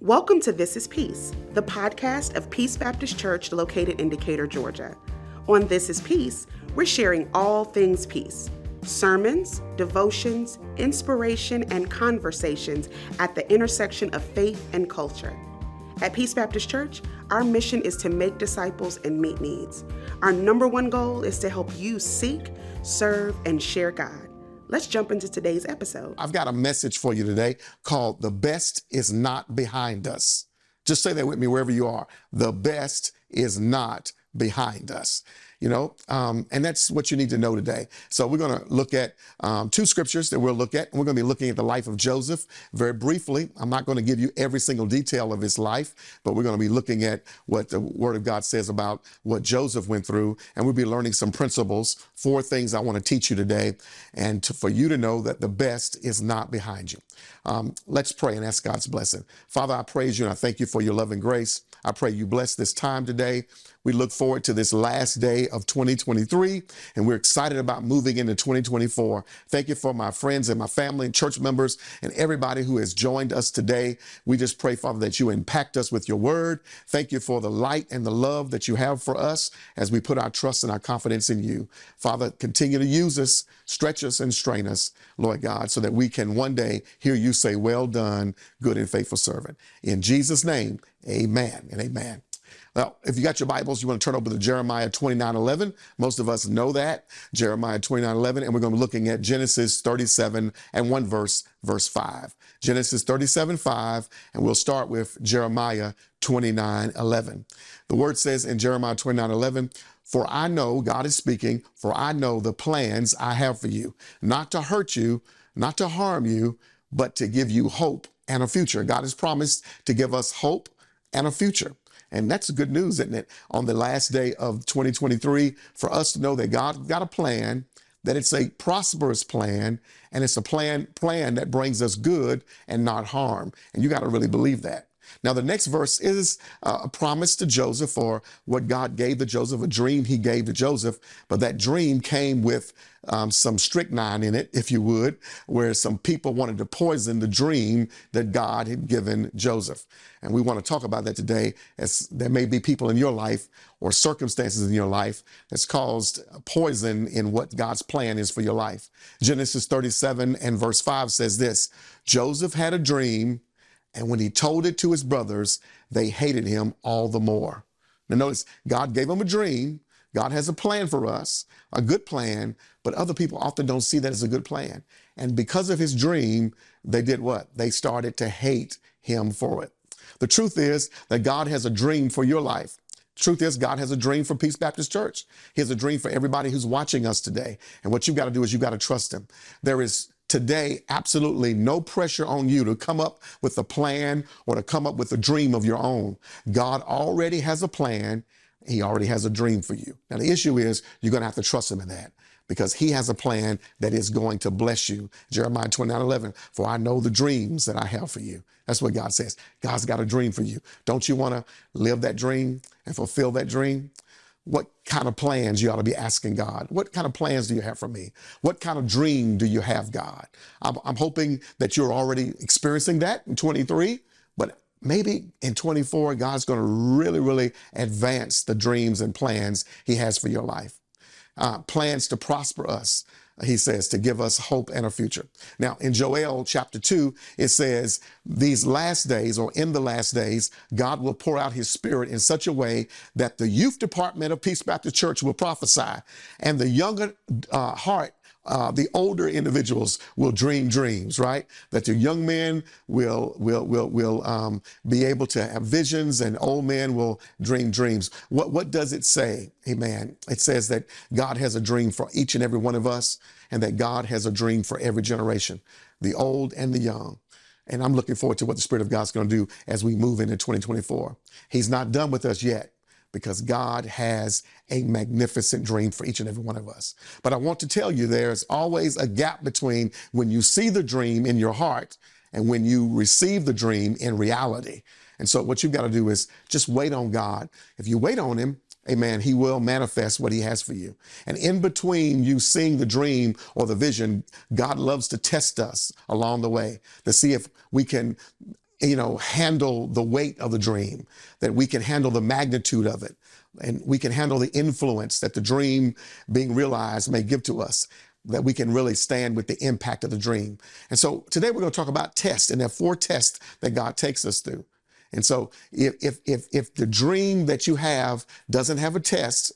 Welcome to This is Peace, the podcast of Peace Baptist Church located in Decatur, Georgia. On This is Peace, we're sharing all things peace sermons, devotions, inspiration, and conversations at the intersection of faith and culture. At Peace Baptist Church, our mission is to make disciples and meet needs. Our number one goal is to help you seek, serve, and share God. Let's jump into today's episode. I've got a message for you today called The Best is Not Behind Us. Just say that with me wherever you are. The best is not behind us you know, um, and that's what you need to know today. So we're going to look at um, two scriptures that we'll look at. And we're going to be looking at the life of Joseph very briefly. I'm not going to give you every single detail of his life, but we're going to be looking at what the Word of God says about what Joseph went through, and we'll be learning some principles. Four things I want to teach you today, and to, for you to know that the best is not behind you. Um, let's pray and ask God's blessing. Father, I praise you and I thank you for your love and grace. I pray you bless this time today. We look forward to this last day of 2023, and we're excited about moving into 2024. Thank you for my friends and my family and church members and everybody who has joined us today. We just pray, Father, that you impact us with your word. Thank you for the light and the love that you have for us as we put our trust and our confidence in you. Father, continue to use us, stretch us, and strain us, Lord God, so that we can one day hear you say, Well done, good and faithful servant. In Jesus' name, amen and amen. Well, if you got your Bibles, you want to turn over to Jeremiah 29 11. Most of us know that, Jeremiah 29 11, and we're going to be looking at Genesis 37 and one verse, verse 5. Genesis 37 5, and we'll start with Jeremiah 29 11. The word says in Jeremiah 29 11, for I know, God is speaking, for I know the plans I have for you, not to hurt you, not to harm you, but to give you hope and a future. God has promised to give us hope and a future. And that's good news, isn't it? On the last day of 2023, for us to know that God got a plan, that it's a prosperous plan, and it's a plan, plan that brings us good and not harm. And you got to really believe that. Now, the next verse is uh, a promise to Joseph or what God gave to Joseph, a dream he gave to Joseph. But that dream came with um, some strychnine in it, if you would, where some people wanted to poison the dream that God had given Joseph. And we want to talk about that today, as there may be people in your life or circumstances in your life that's caused poison in what God's plan is for your life. Genesis 37 and verse 5 says this Joseph had a dream and when he told it to his brothers, they hated him all the more. Now, notice God gave him a dream. God has a plan for us, a good plan, but other people often don't see that as a good plan. And because of his dream, they did what? They started to hate him for it. The truth is that God has a dream for your life. Truth is, God has a dream for Peace Baptist Church. He has a dream for everybody who's watching us today. And what you've got to do is you've got to trust Him. There is today absolutely no pressure on you to come up with a plan or to come up with a dream of your own. God already has a plan. He already has a dream for you. Now, the issue is you're going to have to trust him in that because he has a plan that is going to bless you. Jeremiah 29 11, for I know the dreams that I have for you. That's what God says. God's got a dream for you. Don't you want to live that dream and fulfill that dream? What kind of plans you ought to be asking God. What kind of plans do you have for me? What kind of dream do you have, God? I'm, I'm hoping that you're already experiencing that in 23, but maybe in 24, God's going to really, really advance the dreams and plans He has for your life. Uh, plans to prosper us, he says, to give us hope and a future. Now, in Joel chapter 2, it says, These last days, or in the last days, God will pour out his spirit in such a way that the youth department of Peace Baptist Church will prophesy, and the younger uh, heart uh, the older individuals will dream dreams, right? That the young men will will will will um, be able to have visions, and old men will dream dreams. What what does it say? Amen. It says that God has a dream for each and every one of us, and that God has a dream for every generation, the old and the young. And I'm looking forward to what the Spirit of God's going to do as we move into 2024. He's not done with us yet because God has a magnificent dream for each and every one of us. But I want to tell you there's always a gap between when you see the dream in your heart and when you receive the dream in reality. And so what you've got to do is just wait on God. If you wait on him, amen, he will manifest what he has for you. And in between you seeing the dream or the vision, God loves to test us along the way to see if we can you know, handle the weight of the dream, that we can handle the magnitude of it, and we can handle the influence that the dream being realized may give to us that we can really stand with the impact of the dream. And so today we're going to talk about tests, and there are four tests that God takes us through. And so if if if if the dream that you have doesn't have a test,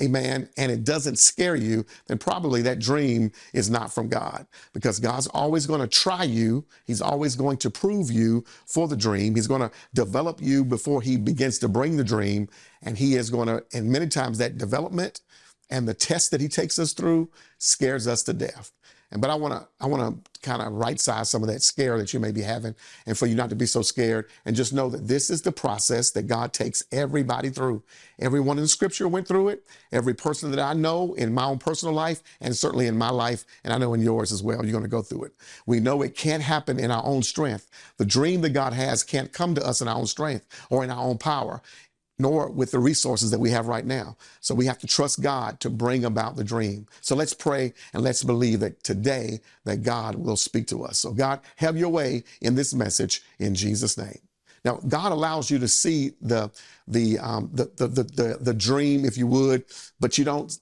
amen, and it doesn't scare you, then probably that dream is not from God because God's always going to try you. He's always going to prove you for the dream. He's going to develop you before he begins to bring the dream. And he is going to, and many times that development and the test that he takes us through scares us to death. And but I want to I want to kind of right size some of that scare that you may be having, and for you not to be so scared, and just know that this is the process that God takes everybody through. Everyone in Scripture went through it. Every person that I know in my own personal life, and certainly in my life, and I know in yours as well, you're going to go through it. We know it can't happen in our own strength. The dream that God has can't come to us in our own strength or in our own power nor with the resources that we have right now. So we have to trust God to bring about the dream. So let's pray and let's believe that today that God will speak to us. So God, have your way in this message in Jesus name. Now, God allows you to see the the, um, the, the, the, the, the dream, if you would, but you don't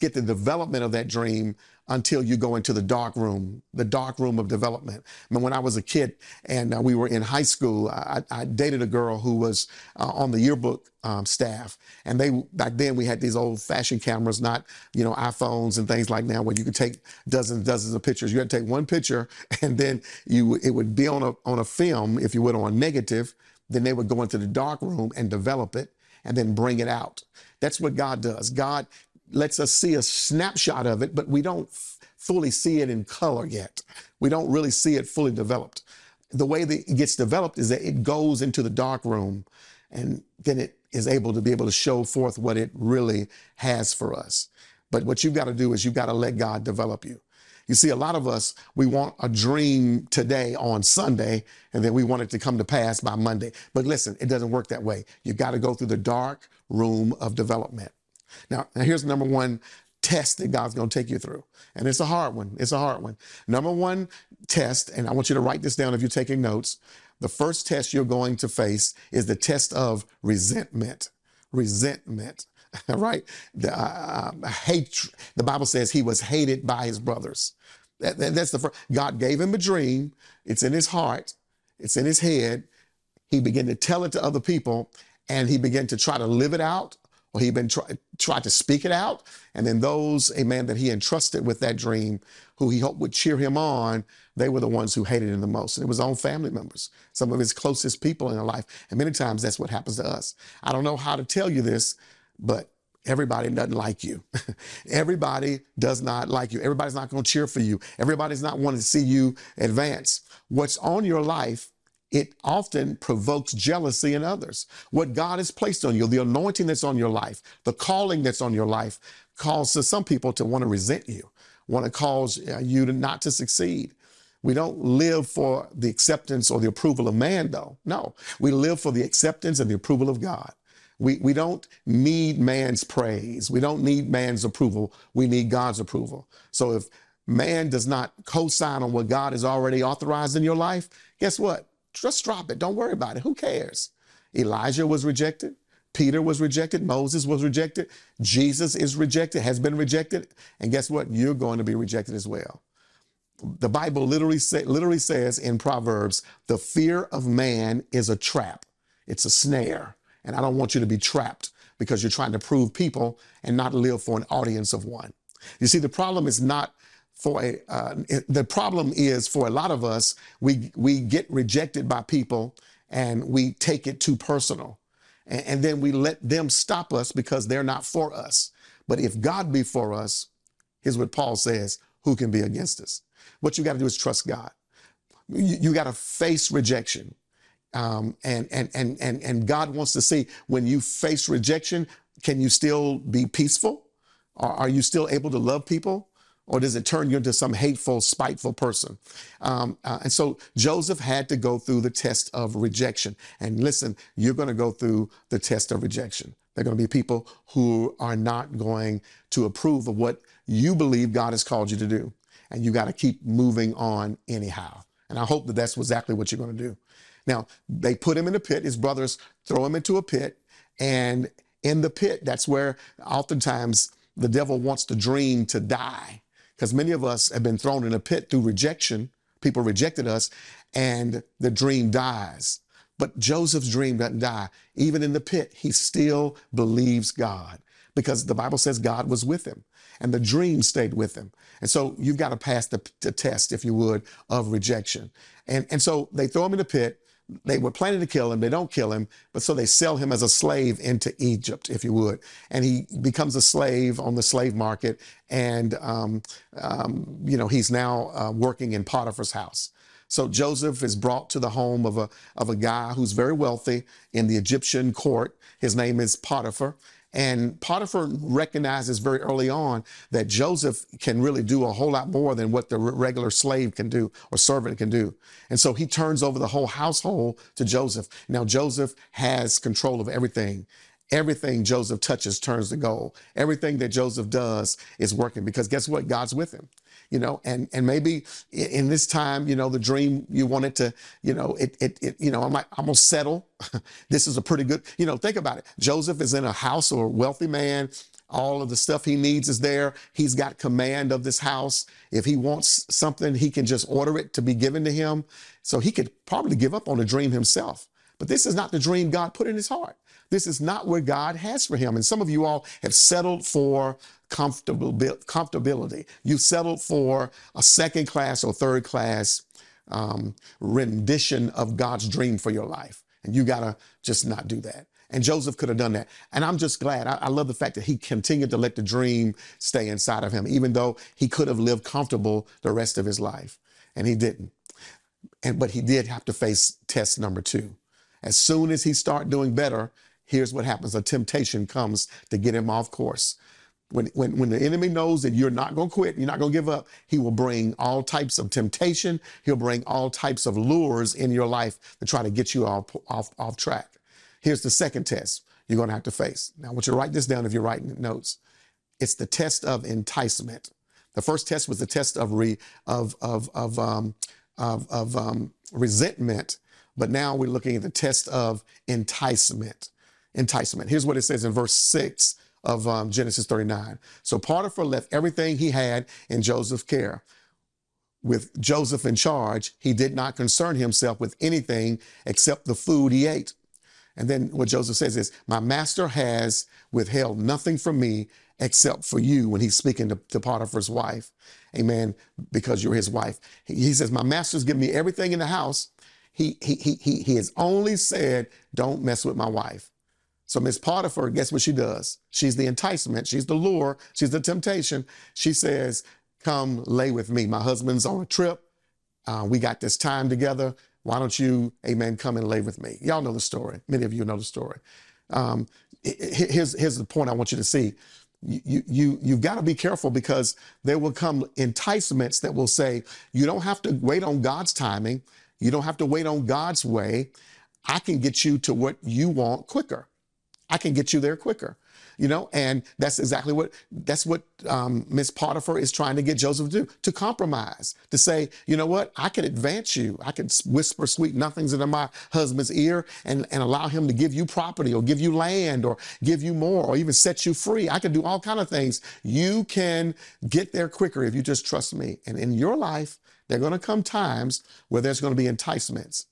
get the development of that dream until you go into the dark room, the dark room of development. I mean, when I was a kid and uh, we were in high school, I, I dated a girl who was uh, on the yearbook um, staff, and they back then we had these old-fashioned cameras, not you know iPhones and things like now, where you could take dozens, and dozens of pictures. You had to take one picture, and then you it would be on a on a film, if you would, on negative. Then they would go into the dark room and develop it, and then bring it out. That's what God does. God lets us see a snapshot of it, but we don't fully see it in color yet. We don't really see it fully developed. The way that it gets developed is that it goes into the dark room and then it is able to be able to show forth what it really has for us. But what you've got to do is you've got to let God develop you. You see, a lot of us, we want a dream today on Sunday, and then we want it to come to pass by Monday. But listen, it doesn't work that way. You've got to go through the dark room of development. Now, now here's number one test that God's going to take you through. And it's a hard one. It's a hard one. Number one test, and I want you to write this down if you're taking notes. The first test you're going to face is the test of resentment. Resentment, right? The, uh, uh hate. The Bible says he was hated by his brothers. That, that, that's the first. God gave him a dream. It's in his heart. It's in his head. He began to tell it to other people, and he began to try to live it out or he been try, tried to speak it out. And then those, amen, that he entrusted with that dream, who he hoped would cheer him on, they were the ones who hated him the most. And it was own family members, some of his closest people in life. And many times that's what happens to us. I don't know how to tell you this, but everybody doesn't like you. everybody does not like you. Everybody's not going to cheer for you. Everybody's not wanting to see you advance. What's on your life it often provokes jealousy in others. What God has placed on you, the anointing that's on your life, the calling that's on your life, causes some people to want to resent you, want to cause uh, you to not to succeed. We don't live for the acceptance or the approval of man, though. No, we live for the acceptance and the approval of God. We, we don't need man's praise. We don't need man's approval. We need God's approval. So if man does not co sign on what God has already authorized in your life, guess what? Just drop it. Don't worry about it. Who cares? Elijah was rejected. Peter was rejected. Moses was rejected. Jesus is rejected, has been rejected. And guess what? You're going to be rejected as well. The Bible literally, say, literally says in Proverbs, the fear of man is a trap. It's a snare. And I don't want you to be trapped because you're trying to prove people and not live for an audience of one. You see, the problem is not for a uh, the problem is for a lot of us we we get rejected by people and we take it too personal. And, and, then we let them stop us because they're not for us. But if god be for us here's what paul says who can be against us? What you got to do is trust god. You, you got to face rejection. Um, and, and and and and god wants to see when you face rejection can you still be peaceful? Or are you still able to love people or does it turn you into some hateful, spiteful person? Um, uh, and so Joseph had to go through the test of rejection. And listen, you're going to go through the test of rejection. There are going to be people who are not going to approve of what you believe God has called you to do. And you got to keep moving on anyhow. And I hope that that's exactly what you're going to do. Now, they put him in a pit. His brothers throw him into a pit. And in the pit, that's where oftentimes the devil wants the dream to die. Because many of us have been thrown in a pit through rejection. People rejected us, and the dream dies. But Joseph's dream doesn't die. Even in the pit, he still believes God because the Bible says God was with him and the dream stayed with him. And so you've got to pass the, the test, if you would, of rejection. And, and so they throw him in the pit. They were planning to kill him. They don't kill him, but so they sell him as a slave into Egypt, if you would. And he becomes a slave on the slave market. And, um, um, you know, he's now uh, working in Potiphar's house. So Joseph is brought to the home of a, of a guy who's very wealthy in the Egyptian court. His name is Potiphar. And Potiphar recognizes very early on that Joseph can really do a whole lot more than what the regular slave can do or servant can do. And so he turns over the whole household to Joseph. Now, Joseph has control of everything. Everything Joseph touches turns to gold. Everything that Joseph does is working because guess what? God's with him you know, and and maybe in this time, you know, the dream you wanted to, you know, it it, it you know, I'm like, I'm gonna settle. this is a pretty good, you know, think about it. Joseph is in a house or a wealthy man. All of the stuff he needs is there. He's got command of this house. If he wants something, he can just order it to be given to him. So he could probably give up on the dream himself. But this is not the dream God put in his heart. This is not where God has for him. And some of you all have settled for comfortable, comfortability. You've settled for a second class or third class um, rendition of God's dream for your life. And you got to just not do that. And Joseph could have done that. And I'm just glad. I, I, love the fact that he continued to let the dream stay inside of him, even though he could have lived comfortable the rest of his life. And he didn't. And but he did have to face test number two. As soon as he started doing better, here's what happens. A temptation comes to get him off course. When, when, when the enemy knows that you're not going to quit, you're not going to give up, he will bring all types of temptation. He'll bring all types of lures in your life to try to get you off, off, off track. Here's the second test you're going to have to face. Now, I want you to write this down if you're writing notes. It's the test of enticement. The first test was the test of, re, of, of, of, um, of, of um, resentment, but now we're looking at the test of enticement. Enticement. Here's what it says in verse 6 of um, Genesis 39. So Potiphar left everything he had in Joseph's care. With Joseph in charge, he did not concern himself with anything except the food he ate. And then what Joseph says is, My master has withheld nothing from me except for you when he's speaking to, to Potiphar's wife. Amen. Because you're his wife. He, he says, My master's given me everything in the house. He, he, he, he, he has only said, Don't mess with my wife. So Miss Potiphar, guess what she does? She's the enticement. She's the lure. She's the temptation. She says, come lay with me. My husband's on a trip. Uh, we got this time together. Why don't you, amen, come and lay with me? Y'all know the story. Many of you know the story. Um, here's, here's the point I want you to see. You, you, you've got to be careful because there will come enticements that will say, you don't have to wait on God's timing. You don't have to wait on God's way. I can get you to what you want quicker. I can get you there quicker. You know, and that's exactly what that's what um, Miss Potiphar is trying to get Joseph to do to compromise, to say, you know what, I can advance you, I can whisper sweet nothings into my husband's ear and, and allow him to give you property or give you land or give you more or even set you free. I can do all kind of things. You can get there quicker if you just trust me. And in your life, there are going to come times where there's going to be enticements,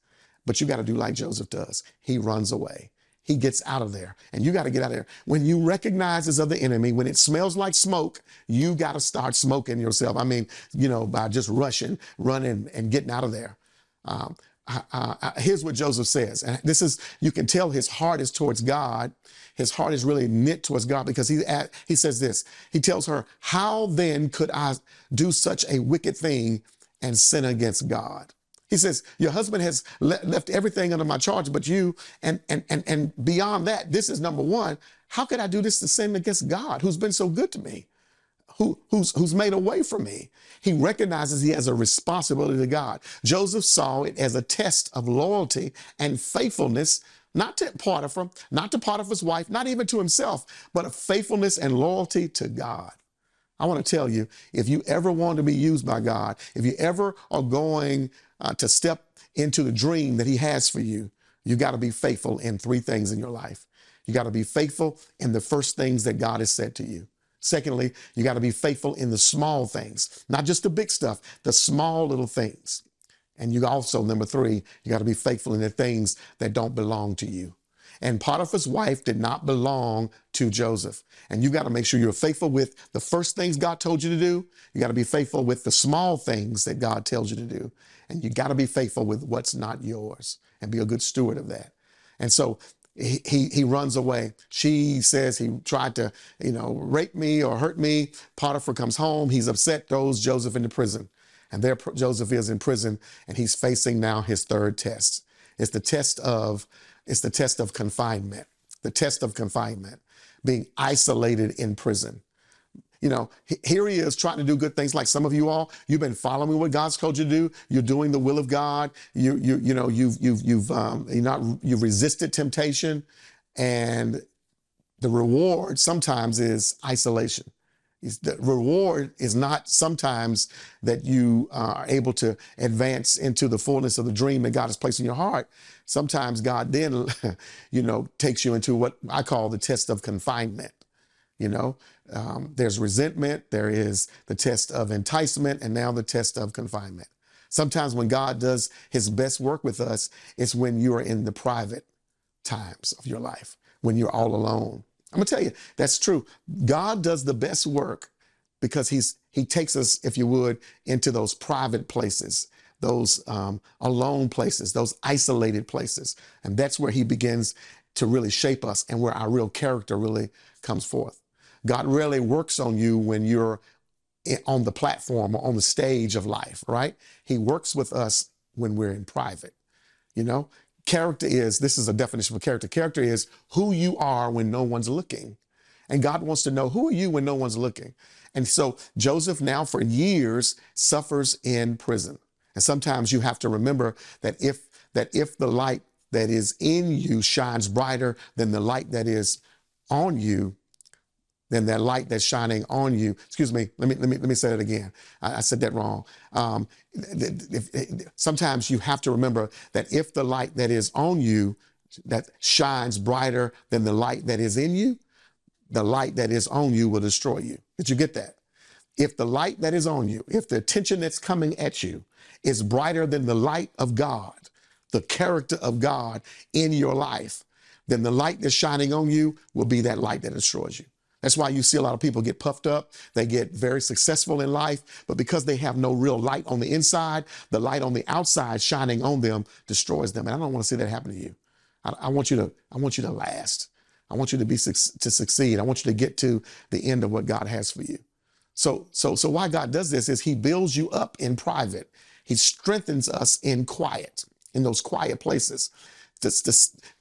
but you got to do like Joseph does. He runs away he gets out of there. And you got to get out of there. When you recognize it's of the enemy, when it smells like smoke, you got to start smoking yourself. I mean, you know, by just rushing, running, and getting out of there. Um, here's what Joseph says. And this is, you can tell his heart is towards God. His heart is really knit towards God because he, at, he says this. He tells her, How then could I do such a wicked thing and sin against God? He says, Your husband has le- left everything under my charge but you. And, and, and, and beyond that, this is number one. How could I do this to sin against God, who's been so good to me? Who, who's, who's made a way for me. He recognizes he has a responsibility to God. Joseph saw it as a test of loyalty and faithfulness, not to Potiphar, not to Potiphar's wife, not even to himself, but a faithfulness and loyalty to God. I want to tell you, if you ever want to be used by God, if you ever are going uh, to step into the dream that he has for you, you got to be faithful in three things in your life. You got to be faithful in the first things that God has said to you. Secondly, you got to be faithful in the small things, not just the big stuff, the small little things. And you also, number three, you got to be faithful in the things that don't belong to you. And Potiphar's wife did not belong to Joseph. And you got to make sure you're faithful with the first things God told you to do. You got to be faithful with the small things that God tells you to do. And you got to be faithful with what's not yours and be a good steward of that. And so he, he, he runs away. She says he tried to, you know, rape me or hurt me. Potiphar comes home. He's upset, throws Joseph into prison. And there Joseph is in prison and he's facing now his third test. It's the test of it's the test of confinement. The test of confinement, being isolated in prison. You know, here he is trying to do good things like some of you all, you've been following what God's told you to do. You're doing the will of God. You, you, you know, you've, you've, you've, um, you not, you've resisted temptation and the reward sometimes is isolation the reward is not sometimes that you are able to advance into the fullness of the dream that God has placed in your heart. Sometimes God then, you know, takes you into what I call the test of confinement. You know, um, there's resentment, there is the test of enticement, and now the test of confinement. Sometimes when God does his best work with us, it's when you are in the private times of your life, when you're all alone I'm gonna tell you, that's true. God does the best work because he's he takes us, if you would, into those private places, those um, alone places, those isolated places, and that's where he begins to really shape us and where our real character really comes forth. God really works on you when you're on the platform or on the stage of life, right? He works with us when we're in private. You know, Character is, this is a definition for character. Character is who you are when no one's looking. And God wants to know who are you when no one's looking. And so Joseph now for years suffers in prison. And sometimes you have to remember that if that if the light that is in you shines brighter than the light that is on you, than that light that's shining on you. Excuse me. Let me let me let me say that again. I, I said that wrong. Um, if, if, sometimes you have to remember that if the light that is on you that shines brighter than the light that is in you, the light that is on you will destroy you. Did you get that? If the light that is on you, if the attention that's coming at you is brighter than the light of God, the character of God in your life, then the light that's shining on you will be that light that destroys you. That's why you see a lot of people get puffed up. They get very successful in life, but because they have no real light on the inside, the light on the outside shining on them destroys them. And I don't want to see that happen to you. I, I want you to, I want you to last. I want you to be to succeed. I want you to get to the end of what God has for you. So, so, so why God does this is He builds you up in private. He strengthens us in quiet, in those quiet places. To, to,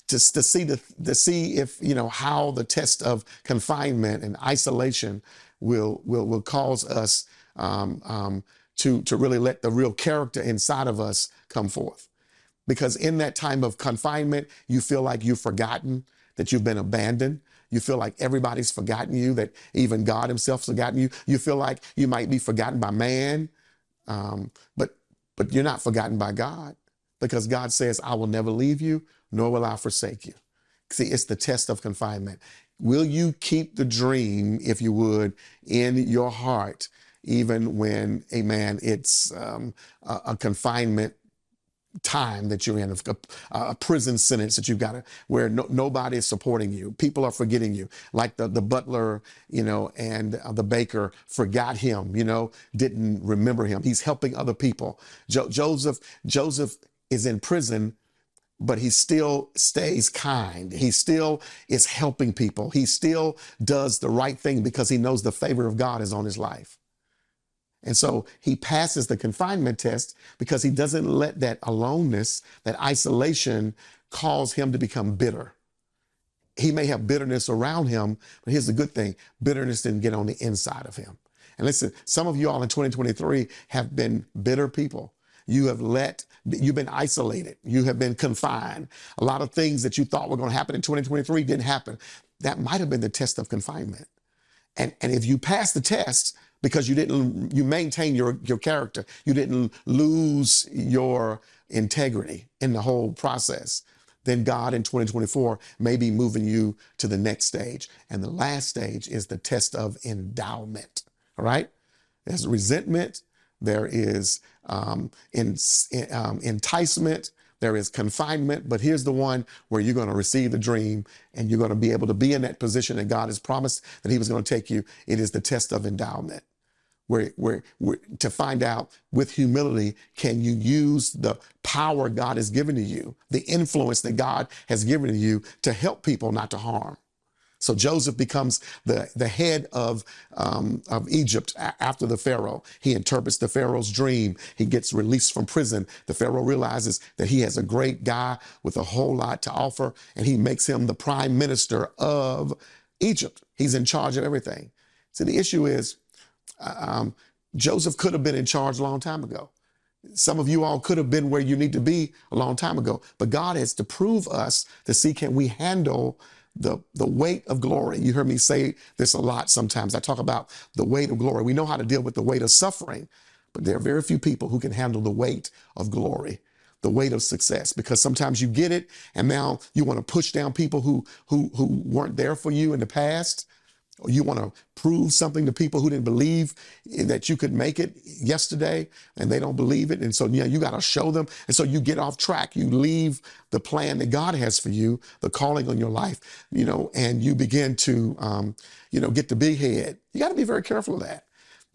to, to see the, to see if you know how the test of confinement and isolation will will will cause us um, um, to to really let the real character inside of us come forth. Because in that time of confinement, you feel like you've forgotten that you've been abandoned. You feel like everybody's forgotten you, that even God Himself's forgotten you. You feel like you might be forgotten by man, um, but but you're not forgotten by God because God says, "I will never leave you nor will I forsake you. See, it's the test of confinement. Will you keep the dream, if you would, in your heart, even when, amen, it's um, a, a, confinement time that you're in, a, a prison sentence that you've got to, where no, nobody is supporting you. People are forgetting you. Like the, the butler, you know, and uh, the baker forgot him, you know, didn't remember him. He's helping other people. Jo- Joseph, Joseph is in prison but he still stays kind. He still is helping people. He still does the right thing because he knows the favor of God is on his life. And so he passes the confinement test because he doesn't let that aloneness, that isolation cause him to become bitter. He may have bitterness around him, but here's the good thing bitterness didn't get on the inside of him. And listen, some of you all in 2023 have been bitter people. You have let, you've been isolated. You have been confined. A lot of things that you thought were going to happen in 2023 didn't happen. That might have been the test of confinement. And, and if you pass the test because you didn't, you maintain your, your character, you didn't lose your integrity in the whole process, then God in 2024 may be moving you to the next stage. And the last stage is the test of endowment. All right? There's resentment, there is um, in, um, enticement, there is confinement, but here's the one where you're going to receive the dream and you're going to be able to be in that position that God has promised that He was going to take you. It is the test of endowment. Where, where, where, to find out with humility, can you use the power God has given to you, the influence that God has given to you to help people, not to harm? So Joseph becomes the, the head of, um, of Egypt after the Pharaoh. He interprets the Pharaoh's dream. He gets released from prison. The Pharaoh realizes that he has a great guy with a whole lot to offer, and he makes him the prime minister of Egypt. He's in charge of everything. So the issue is uh, um, Joseph could have been in charge a long time ago. Some of you all could have been where you need to be a long time ago, but God has to prove us to see can we handle the, the weight of glory. You hear me say this a lot sometimes. I talk about the weight of glory. We know how to deal with the weight of suffering, but there are very few people who can handle the weight of glory the weight of success because sometimes you get it and now you want to push down people who who who weren't there for you in the past or you want to prove something to people who didn't believe that you could make it yesterday and they don't believe it and so know you got to show them and so you get off track. You leave the plan that god has for you the calling on your life you know and you begin to um, you know get the big head. You got to be very careful of that.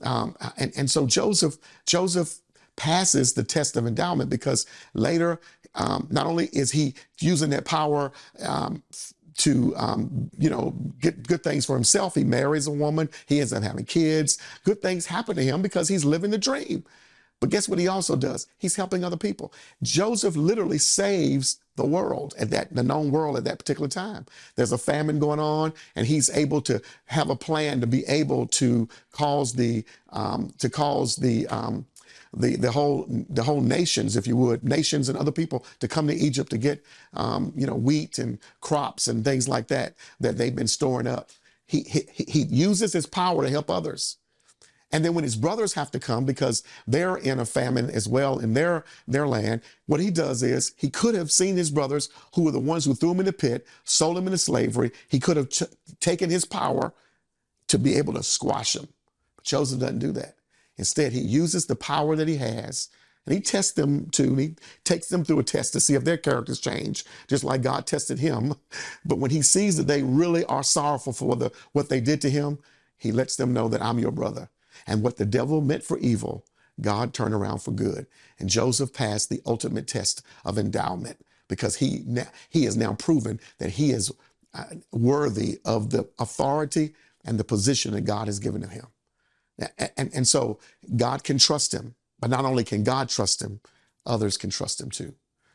Um, and, and so joseph joseph passes the test of endowment because later um, not only is he using that power um, to, um, you know, get good things for himself. He marries a woman. He ends up having kids. Good things happen to him because he's living the dream. But guess what he also does? He's helping other people. Joseph literally saves the world at that, the known world at that particular time. There's a famine going on, and he's able to have a plan to be able to cause the, um, to cause the, um, the, the whole the whole nations, if you would, nations and other people to come to Egypt to get um, you know wheat and crops and things like that that they've been storing up. He, he he uses his power to help others. And then when his brothers have to come because they're in a famine as well in their, their land, what he does is he could have seen his brothers who were the ones who threw him in the pit, sold him into slavery. He could have ch- taken his power to be able to squash them. But Joseph doesn't do that. Instead, he uses the power that he has and he tests them too. And he takes them through a test to see if their characters change, just like God tested him. But when he sees that they really are sorrowful for the, what they did to him, he lets them know that I'm your brother. And what the devil meant for evil, God turned around for good. And Joseph passed the ultimate test of endowment because he, he has now proven that he is uh, worthy of the authority and the position that God has given to him. And, and so God can trust him, but not only can God trust him, others can trust him too.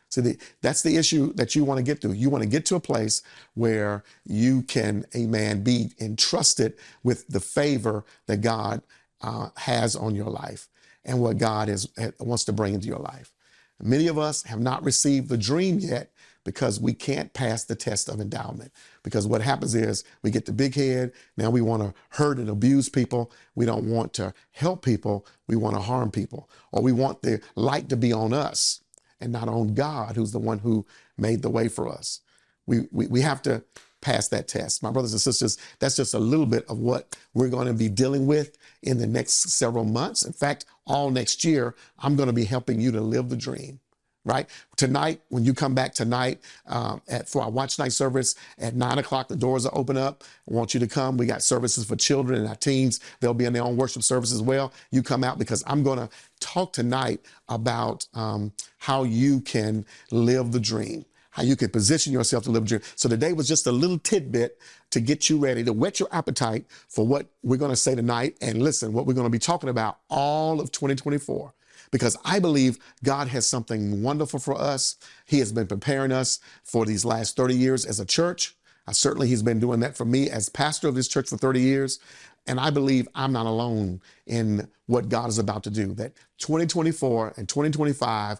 See, the, that's the issue that you want to get to. You want to get to a place where you can, amen, be entrusted with the favor that God uh, has on your life and what God is, wants to bring into your life. Many of us have not received the dream yet because we can't pass the test of endowment. Because what happens is we get the big head. Now we want to hurt and abuse people. We don't want to help people. We want to harm people. Or we want the light to be on us and not on God, who's the one who made the way for us. We, we, we have to pass that test. My brothers and sisters, that's just a little bit of what we're going to be dealing with in the next several months. In fact, all next year, I'm going to be helping you to live the dream right? Tonight, when you come back tonight um, at, for our watch night service at nine o'clock, the doors are open up. I want you to come. We got services for children and our teens. They'll be in their own worship service as well. You come out because I'm going to talk tonight about um, how you can live the dream. How you can position yourself to live a dream. So today was just a little tidbit to get you ready, to whet your appetite for what we're going to say tonight. And listen, what we're going to be talking about all of 2024 because I believe God has something wonderful for us. He has been preparing us for these last 30 years as a church. Uh, certainly, He's been doing that for me as pastor of this church for 30 years. And I believe I'm not alone in what God is about to do. That 2024 and 2025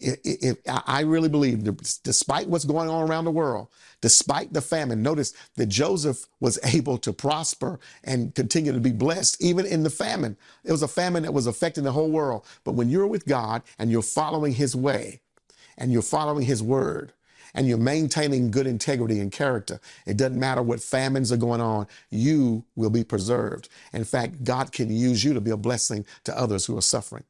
if, I really believe, despite what's going on around the world, despite the famine, notice that Joseph was able to prosper and continue to be blessed even in the famine. It was a famine that was affecting the whole world. But when you're with God and you're following His way and you're following His word, and you're maintaining good integrity and character, it doesn't matter what famines are going on, you will be preserved. In fact, God can use you to be a blessing to others who are suffering.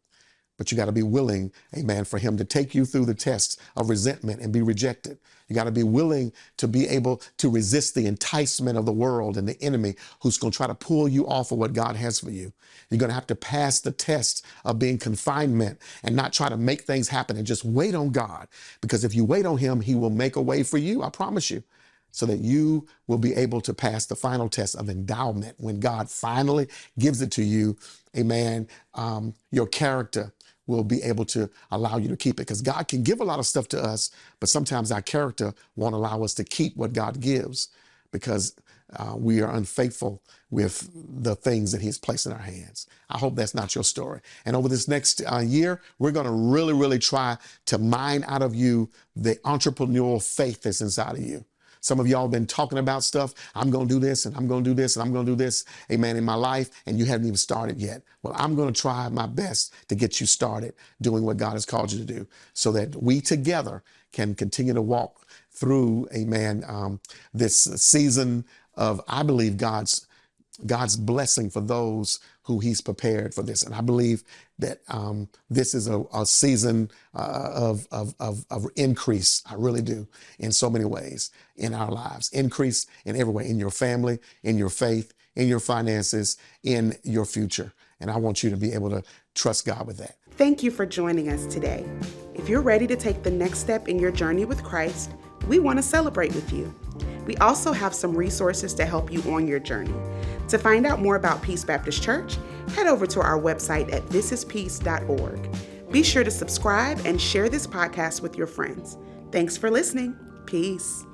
But you got to be willing, amen, for him to take you through the tests of resentment and be rejected. You got to be willing to be able to resist the enticement of the world and the enemy who's going to try to pull you off of what God has for you. You're going to have to pass the test of being confinement and not try to make things happen and just wait on God. Because if you wait on him, he will make a way for you. I promise you so that you will be able to pass the final test of endowment when God finally gives it to you. Amen. Um, your character will be able to allow you to keep it because God can give a lot of stuff to us, but sometimes our character won't allow us to keep what God gives because uh, we are unfaithful with the things that He's placed in our hands. I hope that's not your story. And over this next uh, year, we're going to really, really try to mine out of you the entrepreneurial faith that's inside of you. Some of y'all have been talking about stuff. I'm going to do this and I'm going to do this and I'm going to do this, amen, in my life, and you haven't even started yet. Well, I'm going to try my best to get you started doing what God has called you to do so that we together can continue to walk through, amen, um, this season of, I believe, God's God's blessing for those who He's prepared for this. And I believe that um, this is a, a season uh, of, of, of, of, increase. I really do, in so many ways in our lives. Increase in every way, in your family, in your faith, in your finances, in your future. And I want you to be able to trust God with that. Thank you for joining us today. If you're ready to take the next step in your journey with Christ, we want to celebrate with you. We also have some resources to help you on your journey. To find out more about Peace Baptist Church, head over to our website at thisispeace.org. Be sure to subscribe and share this podcast with your friends. Thanks for listening. Peace.